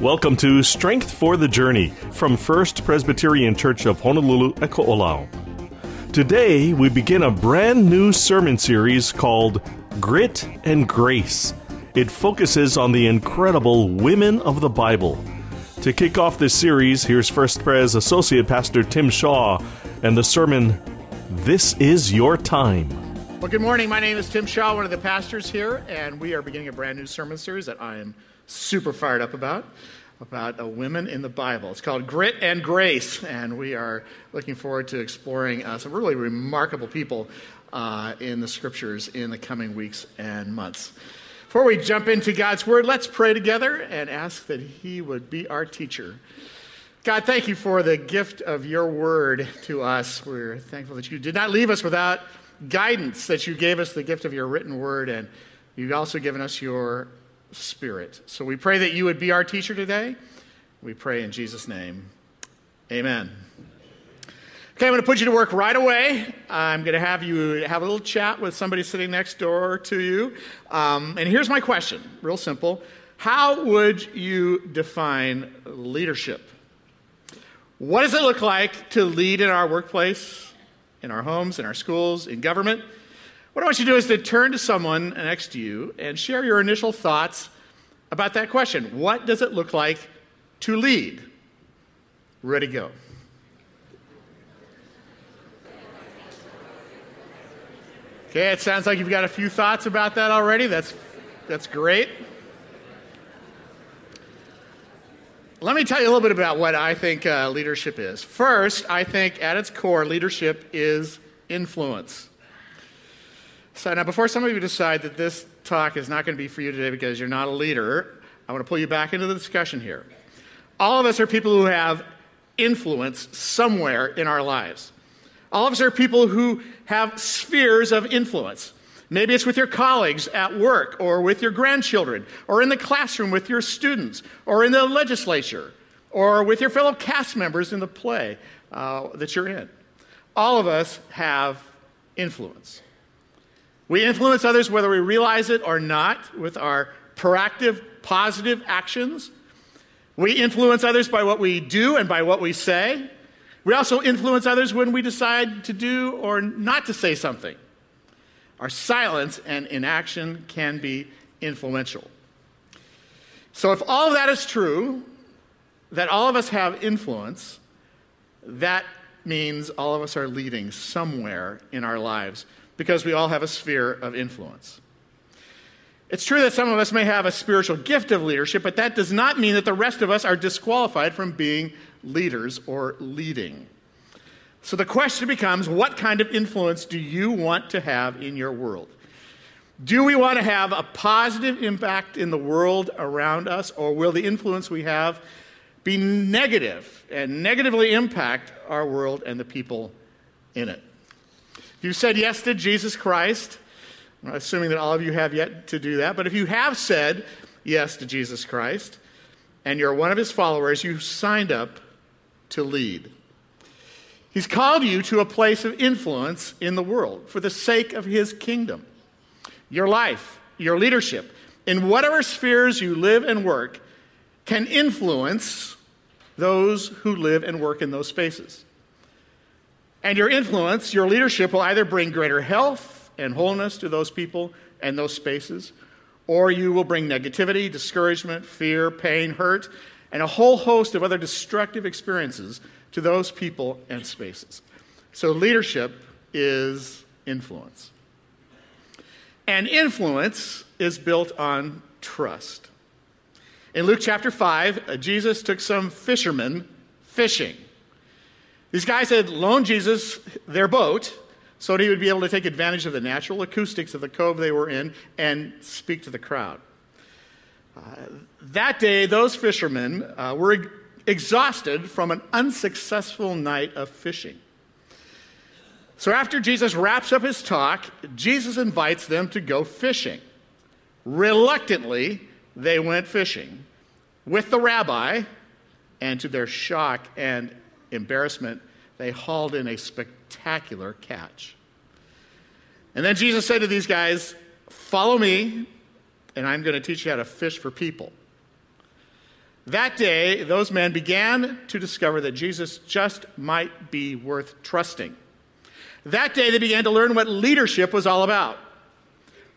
Welcome to Strength for the Journey from First Presbyterian Church of Honolulu, at Ko'olau. Today, we begin a brand new sermon series called Grit and Grace. It focuses on the incredible women of the Bible. To kick off this series, here's First Pres Associate Pastor Tim Shaw and the sermon, This is Your Time. Well, good morning. My name is Tim Shaw, one of the pastors here, and we are beginning a brand new sermon series that I am super fired up about about a women in the Bible. It's called Grit and Grace, and we are looking forward to exploring uh, some really remarkable people uh, in the scriptures in the coming weeks and months. Before we jump into God's Word, let's pray together and ask that He would be our teacher. God, thank you for the gift of your Word to us. We're thankful that you did not leave us without guidance, that you gave us the gift of your written Word, and you've also given us your Spirit. So we pray that you would be our teacher today. We pray in Jesus' name. Amen. Okay, I'm going to put you to work right away. I'm going to have you have a little chat with somebody sitting next door to you. Um, and here's my question real simple How would you define leadership? What does it look like to lead in our workplace, in our homes, in our schools, in government? What I want you to do is to turn to someone next to you and share your initial thoughts about that question. What does it look like to lead? Ready, go. Okay, it sounds like you've got a few thoughts about that already. That's, that's great. Let me tell you a little bit about what I think uh, leadership is. First, I think at its core, leadership is influence. So now, before some of you decide that this talk is not going to be for you today because you're not a leader, I want to pull you back into the discussion here. All of us are people who have influence somewhere in our lives. All of us are people who have spheres of influence. Maybe it's with your colleagues at work, or with your grandchildren, or in the classroom with your students, or in the legislature, or with your fellow cast members in the play uh, that you're in. All of us have influence. We influence others whether we realize it or not with our proactive, positive actions. We influence others by what we do and by what we say. We also influence others when we decide to do or not to say something. Our silence and inaction can be influential. So, if all of that is true, that all of us have influence, that means all of us are leading somewhere in our lives because we all have a sphere of influence. It's true that some of us may have a spiritual gift of leadership, but that does not mean that the rest of us are disqualified from being leaders or leading. So the question becomes what kind of influence do you want to have in your world? Do we want to have a positive impact in the world around us, or will the influence we have be negative and negatively impact our world and the people in it? If you said yes to Jesus Christ, I'm assuming that all of you have yet to do that, but if you have said yes to Jesus Christ and you're one of his followers, you signed up to lead. He's called you to a place of influence in the world for the sake of his kingdom. Your life, your leadership, in whatever spheres you live and work, can influence those who live and work in those spaces. And your influence, your leadership, will either bring greater health and wholeness to those people and those spaces, or you will bring negativity, discouragement, fear, pain, hurt, and a whole host of other destructive experiences to those people and spaces. So, leadership is influence. And influence is built on trust. In Luke chapter 5, uh, Jesus took some fishermen fishing. These guys had loaned Jesus their boat so that he would be able to take advantage of the natural acoustics of the cove they were in and speak to the crowd. Uh, that day, those fishermen uh, were exhausted from an unsuccessful night of fishing. So, after Jesus wraps up his talk, Jesus invites them to go fishing. Reluctantly, they went fishing with the rabbi, and to their shock and embarrassment, they hauled in a spectacular catch. And then Jesus said to these guys, Follow me, and I'm going to teach you how to fish for people. That day, those men began to discover that Jesus just might be worth trusting. That day, they began to learn what leadership was all about.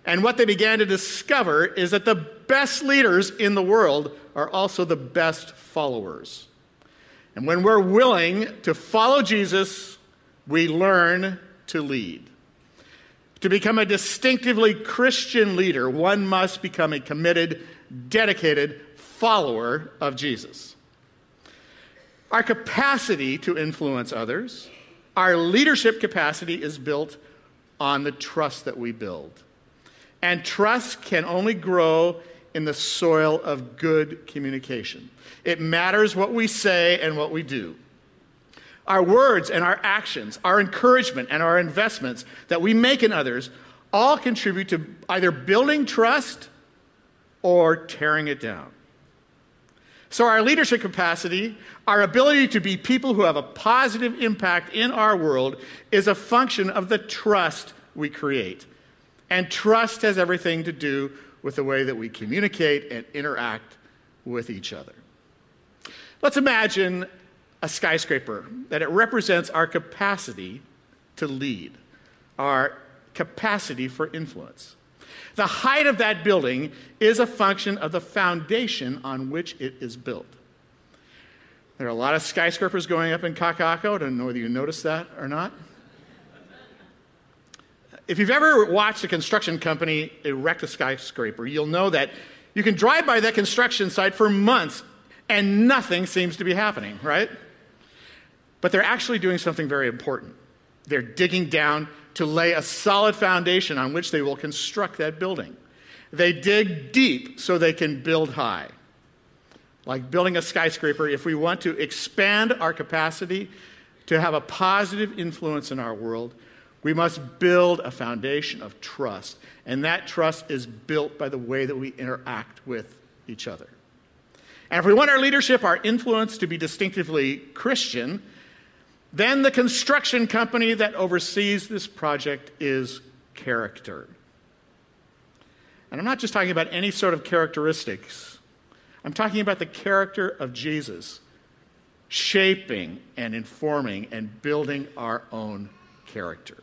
And what they began to discover is that the best leaders in the world are also the best followers. And when we're willing to follow Jesus, we learn to lead. To become a distinctively Christian leader, one must become a committed, dedicated follower of Jesus. Our capacity to influence others, our leadership capacity is built on the trust that we build. And trust can only grow in the soil of good communication. It matters what we say and what we do. Our words and our actions, our encouragement and our investments that we make in others all contribute to either building trust or tearing it down. So, our leadership capacity, our ability to be people who have a positive impact in our world, is a function of the trust we create. And trust has everything to do with the way that we communicate and interact with each other. Let's imagine a skyscraper, that it represents our capacity to lead, our capacity for influence. The height of that building is a function of the foundation on which it is built. There are a lot of skyscrapers going up in Kaka'ako. I don't know whether you noticed that or not. If you've ever watched a construction company erect a skyscraper, you'll know that you can drive by that construction site for months and nothing seems to be happening, right? But they're actually doing something very important. They're digging down to lay a solid foundation on which they will construct that building. They dig deep so they can build high. Like building a skyscraper, if we want to expand our capacity to have a positive influence in our world, we must build a foundation of trust. And that trust is built by the way that we interact with each other. And if we want our leadership, our influence to be distinctively Christian, then the construction company that oversees this project is character. And I'm not just talking about any sort of characteristics, I'm talking about the character of Jesus, shaping and informing and building our own character.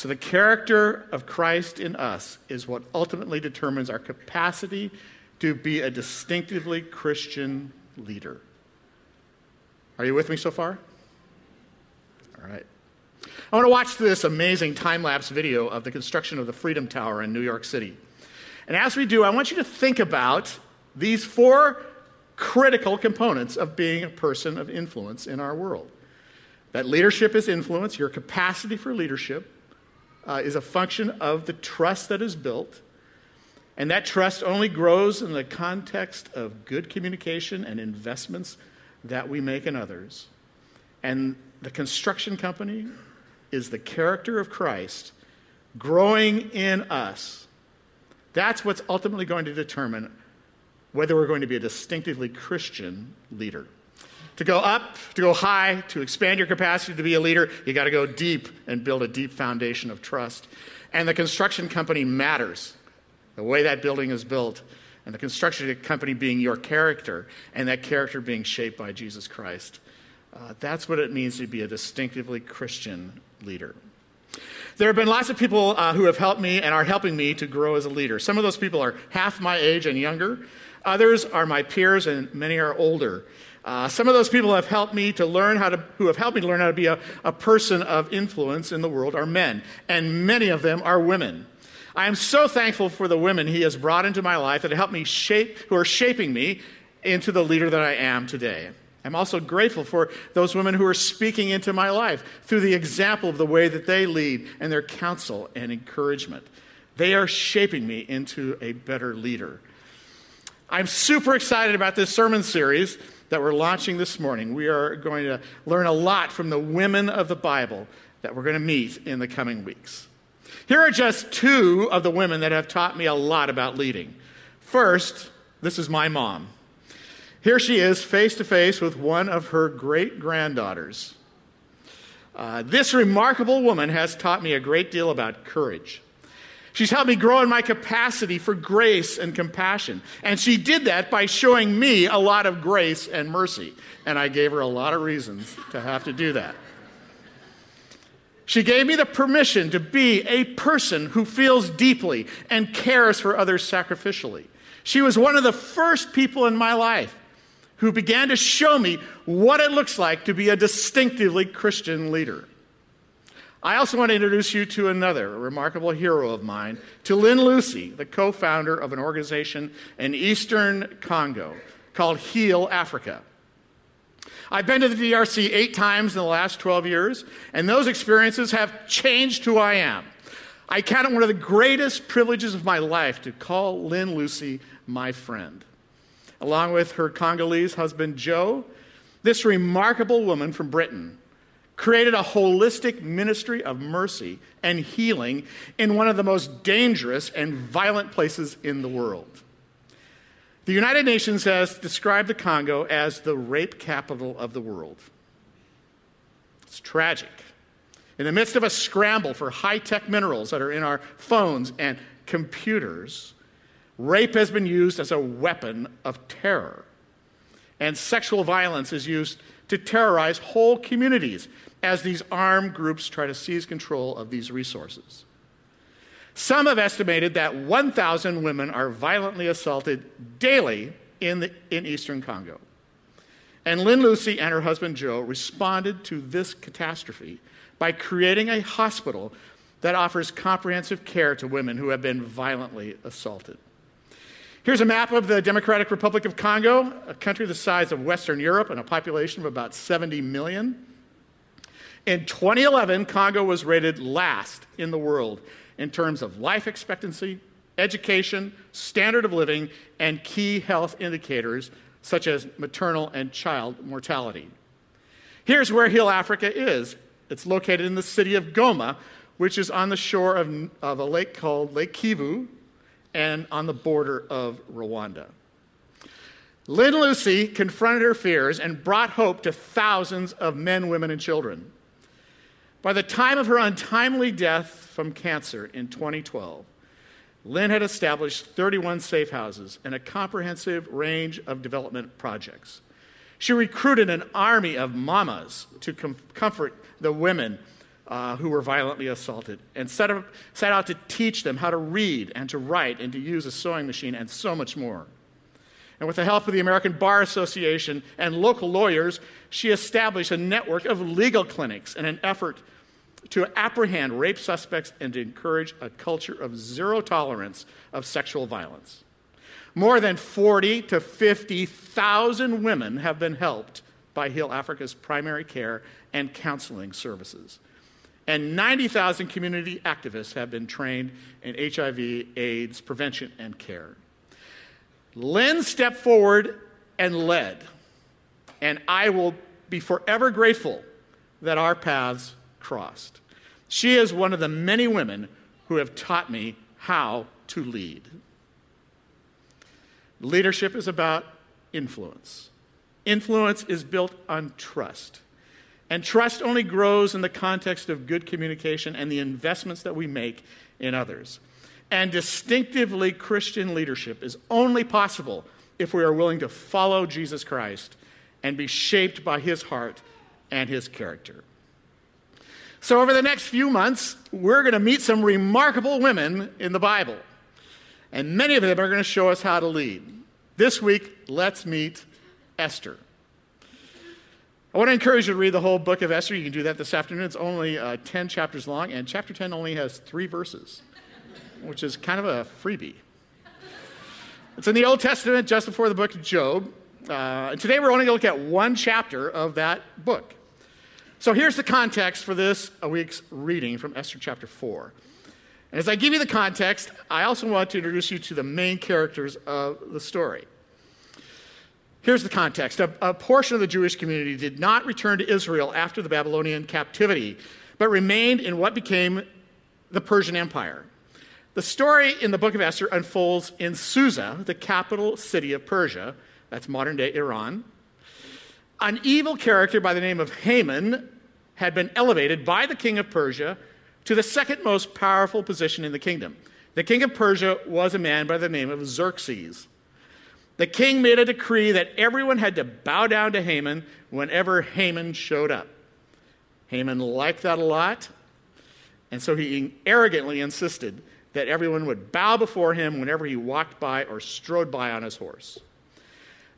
So, the character of Christ in us is what ultimately determines our capacity to be a distinctively Christian leader. Are you with me so far? All right. I want to watch this amazing time lapse video of the construction of the Freedom Tower in New York City. And as we do, I want you to think about these four critical components of being a person of influence in our world. That leadership is influence, your capacity for leadership uh, is a function of the trust that is built. And that trust only grows in the context of good communication and investments that we make in others. And the construction company is the character of Christ growing in us. That's what's ultimately going to determine whether we're going to be a distinctively Christian leader. To go up, to go high, to expand your capacity to be a leader, you got to go deep and build a deep foundation of trust. And the construction company matters. The way that building is built, and the construction company being your character, and that character being shaped by Jesus Christ. Uh, that's what it means to be a distinctively Christian leader. There have been lots of people uh, who have helped me and are helping me to grow as a leader. Some of those people are half my age and younger. Others are my peers, and many are older. Uh, some of those people have helped me to learn how to, who have helped me to learn how to be a, a person of influence in the world are men, and many of them are women. I am so thankful for the women he has brought into my life that have helped me shape, who are shaping me into the leader that I am today. I'm also grateful for those women who are speaking into my life through the example of the way that they lead and their counsel and encouragement. They are shaping me into a better leader. I'm super excited about this sermon series that we're launching this morning. We are going to learn a lot from the women of the Bible that we're going to meet in the coming weeks. Here are just two of the women that have taught me a lot about leading. First, this is my mom. Here she is, face to face with one of her great granddaughters. Uh, this remarkable woman has taught me a great deal about courage. She's helped me grow in my capacity for grace and compassion. And she did that by showing me a lot of grace and mercy. And I gave her a lot of reasons to have to do that. She gave me the permission to be a person who feels deeply and cares for others sacrificially. She was one of the first people in my life who began to show me what it looks like to be a distinctively Christian leader. I also want to introduce you to another remarkable hero of mine, to Lyn Lusi, the co founder of an organization in eastern Congo called Heal Africa. I've been to the DRC eight times in the last 12 years, and those experiences have changed who I am. I count it one of the greatest privileges of my life to call Lyn Lusi my friend. Along with her Congolese husband, Jo, this remarkable woman from Britain created a holistic ministry of mercy and healing in one of the most dangerous and violent places in the world. The United Nations has described the Congo as the rape capital of the world. It's tragic. In the midst of a scramble for high tech minerals that are in our phones and computers, rape has been used as a weapon of terror. And sexual violence is used to terrorize whole communities as these armed groups try to seize control of these resources. Some have estimated that 1,000 women are violently assaulted daily in, the, in eastern Congo. And Lyn Lusi and her husband Jo responded to this catastrophe by creating a hospital that offers comprehensive care to women who have been violently assaulted. Here's a map of the Democratic Republic of Congo, a country the size of Western Europe and a population of about 70 million. In 2011, Congo was rated last in the world in terms of life expectancy, education, standard of living, and key health indicators such as maternal and child mortality. Here's where Heal Africa is it's located in the city of Goma, which is on the shore of, of a lake called Lake Kivu and on the border of Rwanda. Lyn Lusi confronted her fears and brought hope to thousands of men, women, and children. By the time of her untimely death from cancer in 2012, Lyn had established 31 safe houses and a comprehensive range of development projects. She recruited an army of mamas to com- comfort the women uh, who were violently assaulted and set, up, set out to teach them how to read and to write and to use a sewing machine and so much more. And with the help of the American Bar Association and local lawyers, she established a network of legal clinics in an effort to apprehend rape suspects and to encourage a culture of zero tolerance of sexual violence. More than 40 to 50,000 women have been helped by Heal Africa's primary care and counseling services. And 90,000 community activists have been trained in HIV, AIDS prevention, and care. Lyn stepped forward and led. And I will be forever grateful that our paths crossed. She is one of the many women who have taught me how to lead. Leadership is about influence. Influence is built on trust. And trust only grows in the context of good communication and the investments that we make in others. And distinctively Christian leadership is only possible if we are willing to follow Jesus Christ and be shaped by his heart and his character. So, over the next few months, we're going to meet some remarkable women in the Bible. And many of them are going to show us how to lead. This week, let's meet Esther. I want to encourage you to read the whole book of Esther. You can do that this afternoon. It's only uh, 10 chapters long, and chapter 10 only has three verses which is kind of a freebie. It's in the Old Testament, just before the book of Job. Uh, and today we're only going to look at one chapter of that book. So here's the context for this week's reading from Esther chapter 4. And as I give you the context, I also want to introduce you to the main characters of the story. Here's the context a, a, portion of the Jewish community did not return to Israel after the Babylonian captivity, but remained in what became the Persian Empire. The story in the book of Esther unfolds in Susa, the capital city of Persia. That's modern day Iran. An evil character by the name of Haman had been elevated by the king of Persia to the second most powerful position in the kingdom. The king of Persia was a man by the name of Xerxes. The king made a decree that everyone had to bow down to Haman whenever Haman showed up. Haman liked that a lot, and so he arrogantly insisted that everyone would bow before him whenever he walked by or strode by on his horse.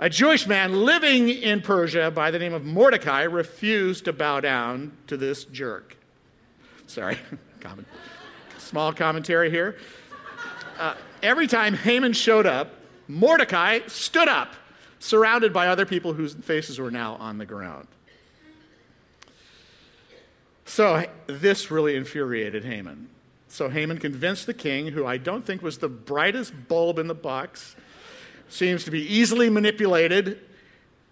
A Jewish man living in Persia by the name of Mordecai refused to bow down to this jerk. Sorry, comment. small commentary here. Uh, every time Haman showed up, Mordecai stood up, surrounded by other people whose faces were now on the ground. So this really infuriated Haman. So Haman convinced the king, who I don't think was the brightest bulb in the box, seems to be easily manipulated.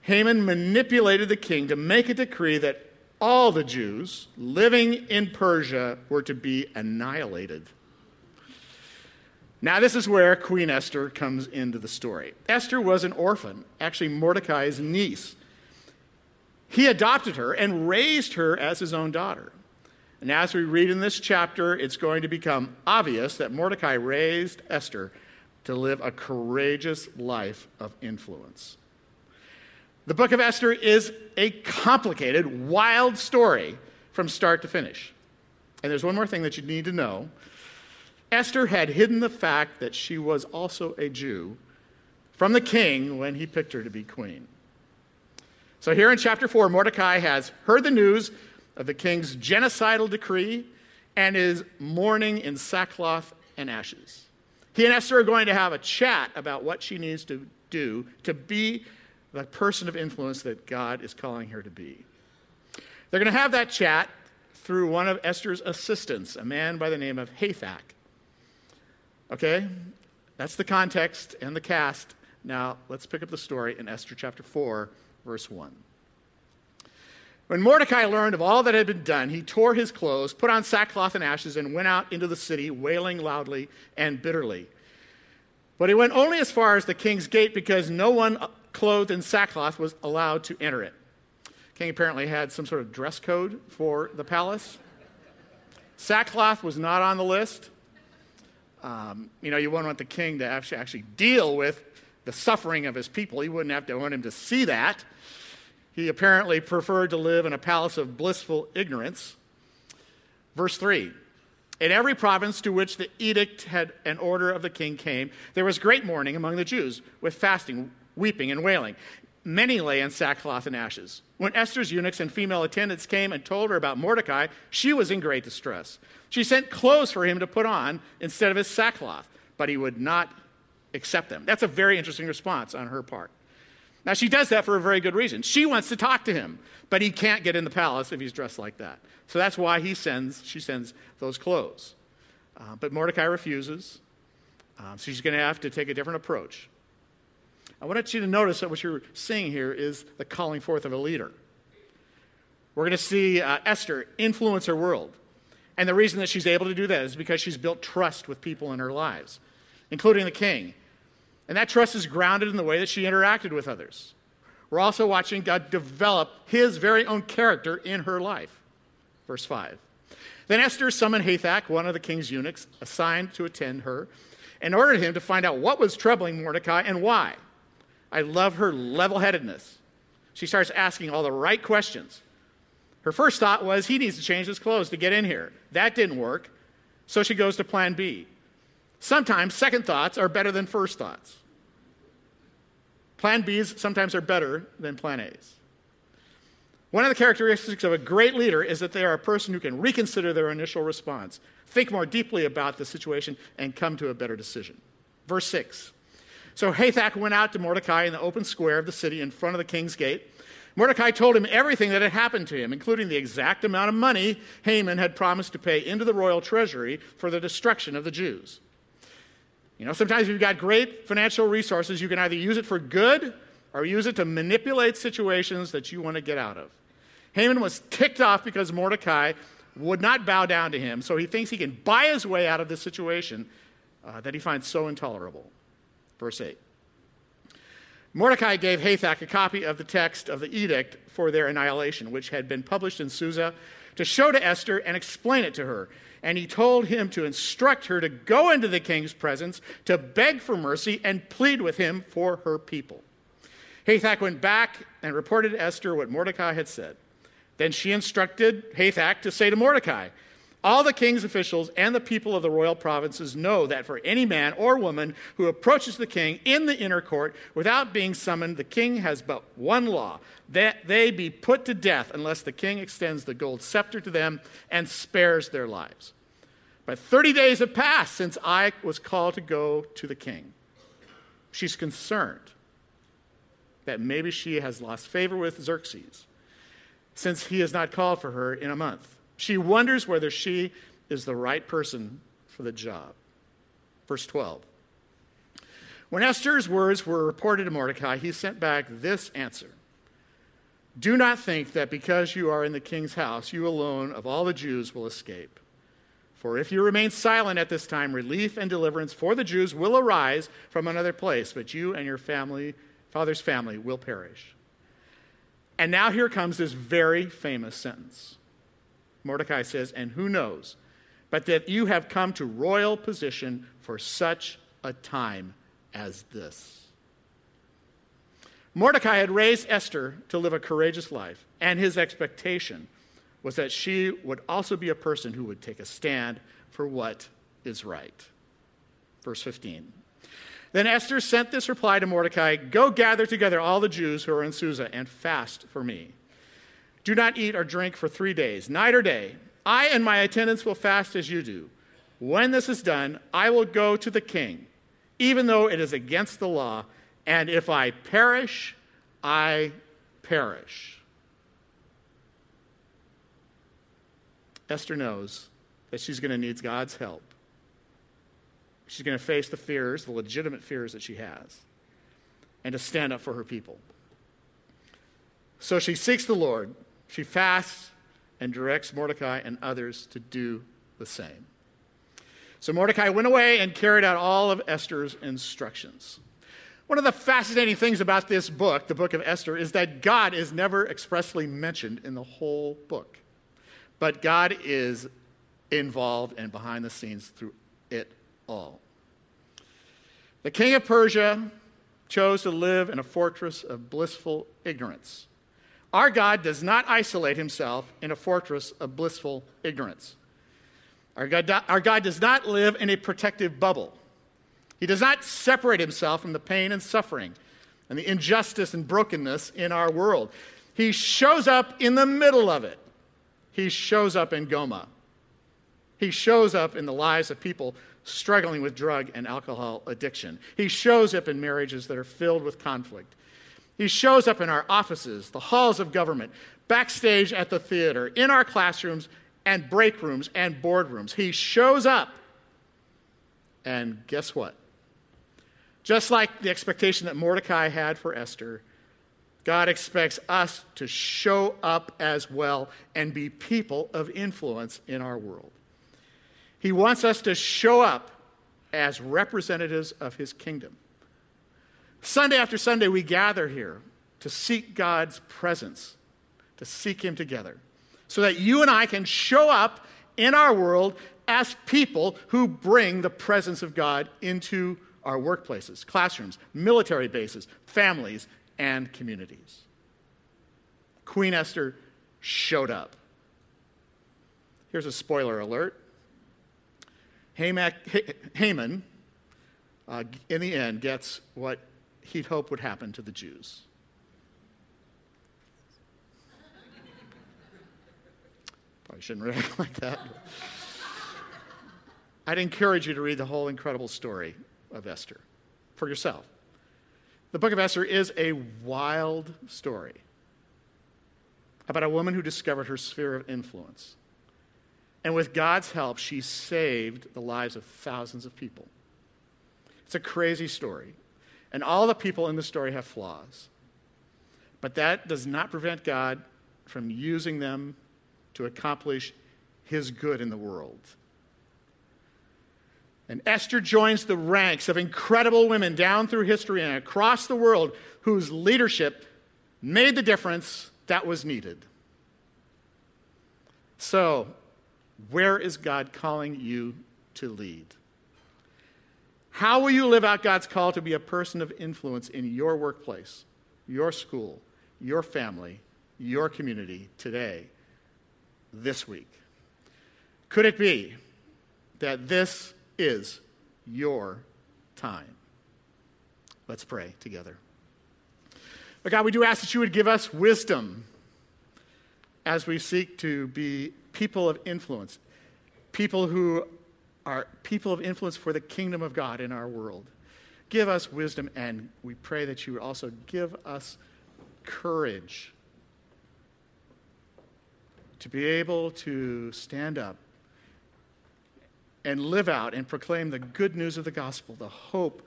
Haman manipulated the king to make a decree that all the Jews living in Persia were to be annihilated. Now, this is where Queen Esther comes into the story. Esther was an orphan, actually, Mordecai's niece. He adopted her and raised her as his own daughter. And as we read in this chapter, it's going to become obvious that Mordecai raised Esther to live a courageous life of influence. The book of Esther is a complicated, wild story from start to finish. And there's one more thing that you need to know Esther had hidden the fact that she was also a Jew from the king when he picked her to be queen. So, here in chapter 4, Mordecai has heard the news of the king's genocidal decree and is mourning in sackcloth and ashes. He and Esther are going to have a chat about what she needs to do to be the person of influence that God is calling her to be. They're going to have that chat through one of Esther's assistants, a man by the name of Hathach. Okay? That's the context and the cast. Now, let's pick up the story in Esther chapter 4, verse 1. When Mordecai learned of all that had been done, he tore his clothes, put on sackcloth and ashes, and went out into the city, wailing loudly and bitterly. But he went only as far as the king's gate because no one clothed in sackcloth was allowed to enter it. King apparently had some sort of dress code for the palace. Sackcloth was not on the list. Um, you know, you wouldn't want the king to actually, actually deal with the suffering of his people. He wouldn't have to want him to see that. He apparently preferred to live in a palace of blissful ignorance. Verse 3 In every province to which the edict had an order of the king came, there was great mourning among the Jews, with fasting, weeping, and wailing. Many lay in sackcloth and ashes. When Esther's eunuchs and female attendants came and told her about Mordecai, she was in great distress. She sent clothes for him to put on instead of his sackcloth, but he would not accept them. That's a very interesting response on her part. Now, she does that for a very good reason. She wants to talk to him, but he can't get in the palace if he's dressed like that. So that's why he sends, she sends those clothes. Uh, but Mordecai refuses, um, so she's going to have to take a different approach. I want you to notice that what you're seeing here is the calling forth of a leader. We're going to see uh, Esther influence her world. And the reason that she's able to do that is because she's built trust with people in her lives, including the king. And that trust is grounded in the way that she interacted with others. We're also watching God develop his very own character in her life. Verse 5. Then Esther summoned Hathach, one of the king's eunuchs, assigned to attend her, and ordered him to find out what was troubling Mordecai and why. I love her level headedness. She starts asking all the right questions. Her first thought was he needs to change his clothes to get in here. That didn't work. So she goes to plan B. Sometimes second thoughts are better than first thoughts. Plan Bs sometimes are better than plan As. One of the characteristics of a great leader is that they are a person who can reconsider their initial response, think more deeply about the situation, and come to a better decision. Verse 6. So Hathach went out to Mordecai in the open square of the city in front of the king's gate. Mordecai told him everything that had happened to him, including the exact amount of money Haman had promised to pay into the royal treasury for the destruction of the Jews. You know, sometimes you've got great financial resources, you can either use it for good or use it to manipulate situations that you want to get out of. Haman was ticked off because Mordecai would not bow down to him, so he thinks he can buy his way out of this situation uh, that he finds so intolerable. Verse 8. Mordecai gave Hathach a copy of the text of the edict for their annihilation, which had been published in Susa to show to Esther and explain it to her. And he told him to instruct her to go into the king's presence, to beg for mercy, and plead with him for her people. Hathach went back and reported to Esther what Mordecai had said. Then she instructed Hathach to say to Mordecai, all the king's officials and the people of the royal provinces know that for any man or woman who approaches the king in the inner court without being summoned, the king has but one law that they be put to death unless the king extends the gold scepter to them and spares their lives. But 30 days have passed since I was called to go to the king. She's concerned that maybe she has lost favor with Xerxes since he has not called for her in a month. She wonders whether she is the right person for the job. Verse 12. When Esther's words were reported to Mordecai, he sent back this answer Do not think that because you are in the king's house, you alone of all the Jews will escape. For if you remain silent at this time, relief and deliverance for the Jews will arise from another place, but you and your family, father's family, will perish. And now here comes this very famous sentence Mordecai says, and who knows, but that you have come to royal position for such a time as this. Mordecai had raised Esther to live a courageous life, and his expectation was that she would also be a person who would take a stand for what is right. Verse 15. Then Esther sent this reply to Mordecai Go gather together all the Jews who are in Susa and fast for me. Do not eat or drink for three days, night or day. I and my attendants will fast as you do. When this is done, I will go to the king, even though it is against the law, and if I perish, I perish. Esther knows that she's going to need God's help. She's going to face the fears, the legitimate fears that she has, and to stand up for her people. So she seeks the Lord she fasts and directs Mordecai and others to do the same. So Mordecai went away and carried out all of Esther's instructions. One of the fascinating things about this book, the book of Esther, is that God is never expressly mentioned in the whole book. But God is involved and behind the scenes through it all. The king of Persia chose to live in a fortress of blissful ignorance. Our God does not isolate himself in a fortress of blissful ignorance. Our God, our God does not live in a protective bubble. He does not separate himself from the pain and suffering and the injustice and brokenness in our world. He shows up in the middle of it. He shows up in Goma. He shows up in the lives of people struggling with drug and alcohol addiction. He shows up in marriages that are filled with conflict. He shows up in our offices, the halls of government, backstage at the theater, in our classrooms and break rooms and boardrooms. He shows up. And guess what? Just like the expectation that Mordecai had for Esther, God expects us to show up as well and be people of influence in our world. He wants us to show up as representatives of his kingdom. Sunday after Sunday, we gather here to seek God's presence, to seek Him together, so that you and I can show up in our world as people who bring the presence of God into our workplaces, classrooms, military bases, families, and communities. Queen Esther showed up. Here's a spoiler alert Haman, uh, in the end, gets what he'd hoped would happen to the Jews. Probably shouldn't react like that. I'd encourage you to read the whole incredible story of Esther for yourself. The book of Esther is a wild story about a woman who discovered her sphere of influence. And with God's help, she saved the lives of thousands of people. It's a crazy story. And all the people in the story have flaws. But that does not prevent God from using them to accomplish his good in the world. And Esther joins the ranks of incredible women down through history and across the world whose leadership made the difference that was needed. So, where is God calling you to lead? How will you live out God's call to be a person of influence in your workplace, your school, your family, your community today, this week? Could it be that this is your time? Let's pray together. But God, we do ask that you would give us wisdom as we seek to be people of influence, people who are people of influence for the kingdom of God in our world. Give us wisdom, and we pray that you would also give us courage to be able to stand up and live out and proclaim the good news of the gospel, the hope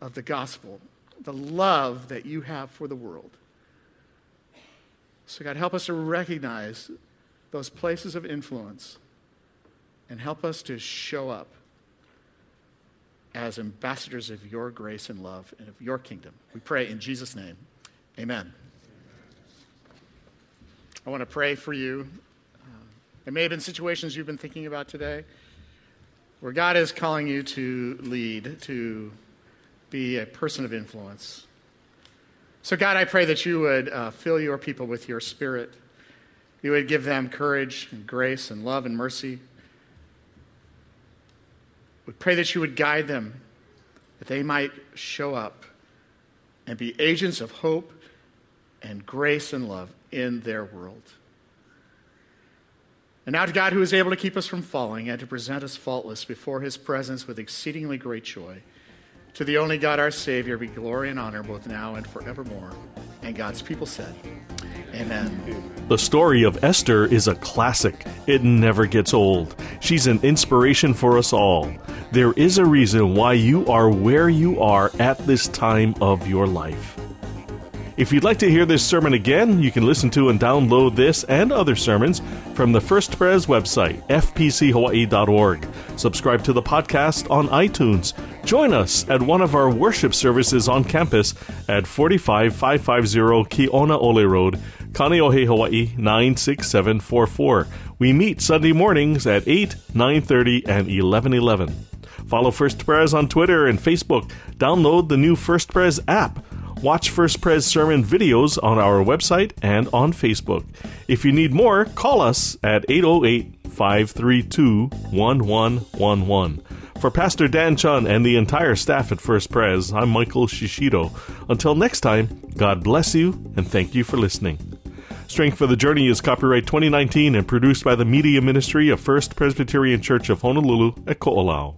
of the gospel, the love that you have for the world. So, God, help us to recognize those places of influence and help us to show up as ambassadors of your grace and love and of your kingdom. We pray in Jesus' name. Amen. I want to pray for you. Uh, there may have been situations you've been thinking about today where God is calling you to lead, to be a person of influence. So, God, I pray that you would uh, fill your people with your spirit. You would give them courage and grace and love and mercy. We pray that you would guide them, that they might show up and be agents of hope and grace and love in their world. And now to God, who is able to keep us from falling and to present us faultless before his presence with exceedingly great joy. To the only God, our Savior, be glory and honor both now and forevermore. And God's people said, Amen. The story of Esther is a classic. It never gets old. She's an inspiration for us all. There is a reason why you are where you are at this time of your life. If you'd like to hear this sermon again, you can listen to and download this and other sermons from the First Pres website, fpchawaii.org. Subscribe to the podcast on iTunes. Join us at one of our worship services on campus at 45550 Kionaole Road, Kaneohe, Hawaii 96744. We meet Sunday mornings at 8, 9:30 and 11:11. Follow First Pres on Twitter and Facebook. Download the new First Pres app. Watch First Pres sermon videos on our website and on Facebook. If you need more, call us at 808 532 1111. For Pastor Dan Chun and the entire staff at First Pres, I'm Michael Shishido. Until next time, God bless you and thank you for listening. Strength for the Journey is copyright 2019 and produced by the Media Ministry of First Presbyterian Church of Honolulu at Ko'olau.